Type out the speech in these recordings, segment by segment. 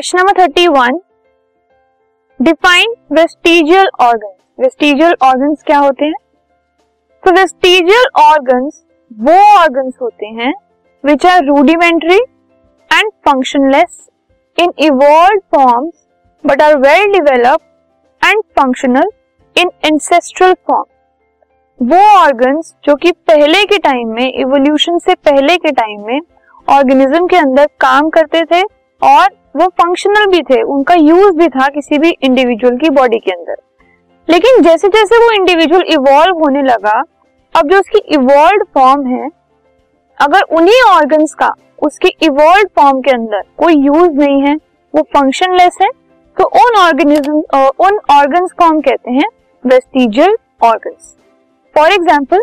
Question number thirty one define vestigial organ vestigial organs क्या होते हैं? तो वेस्टिजियल ऑर्गन्स वो ऑर्गन्स होते हैं which are rudimentary and functionless in evolve forms but are well developed and functional in ancestral form वो organs जो कि पहले के टाइम में इवोल्यूशन से पहले के टाइम में ऑर्गेनिज्म के अंदर काम करते थे और वो फंक्शनल भी थे, उनका यूज़ भी था किसी भी इंडिविजुअल की बॉडी के अंदर। लेकिन जैसे जैसे वो इंडिविजुअल इवॉल्व होने लगा, अब जो उसकी इवॉल्व फॉर्म है, अगर उन्हीं ऑर्गन्स का, उसकी इवॉल्व फॉर्म के अंदर कोई यूज़ नहीं है, वो फंक्शनलेस है तो उन ऑर्गेनिज्म उन ऑर्गन्स को हम कहते हैं vestigial organs for example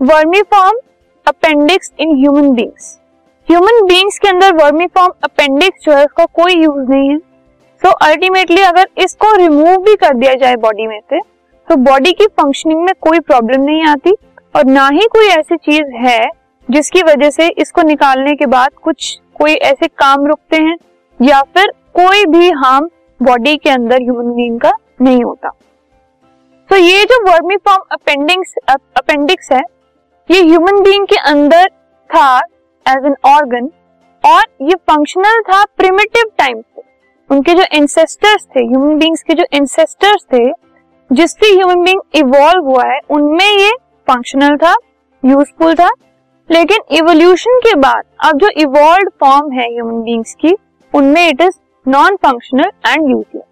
vermiform appendix in human beings human beings के अंदर वर्मी फॉर्म अपेंडिक्स जो है, उसका कोई यूज़ नहीं है। तो अल्टीमेटली अगर इसको रिमूव भी कर दिया जाए बॉडी में से तो बॉडी की फंक्शनिंग में कोई प्रॉब्लम नहीं आती। और ना ही कोई ऐसी चीज़ है, जिसकी वजह से इसको निकालने के बाद कुछ, कोई ऐसे काम रुकते हैं, या फिर कोई भी हार्म बॉडी के अंदर ह्यूमन बींग का नहीं होता। तो ये जो वर्मी फॉर्म अपेंडिक्स अपेंडिक्स है, ये ह्यूमन बींग के अंदर था एज एन ऑर्गन और ये फंक्शनल था प्रिमिटिव टाइम से उनके जो इंसेस्टर्स थे ह्यूमन बींग्स के जो इंसेस्टर्स थे जिससे ह्यूमन बींग इवॉल्व हुआ है, उनमें ये फंक्शनल था यूजफुल था। लेकिन इवोल्यूशन के बाद, अब जो इवॉल्व फॉर्म है ह्यूमन बींग्स की, उनमें it is non functional and useless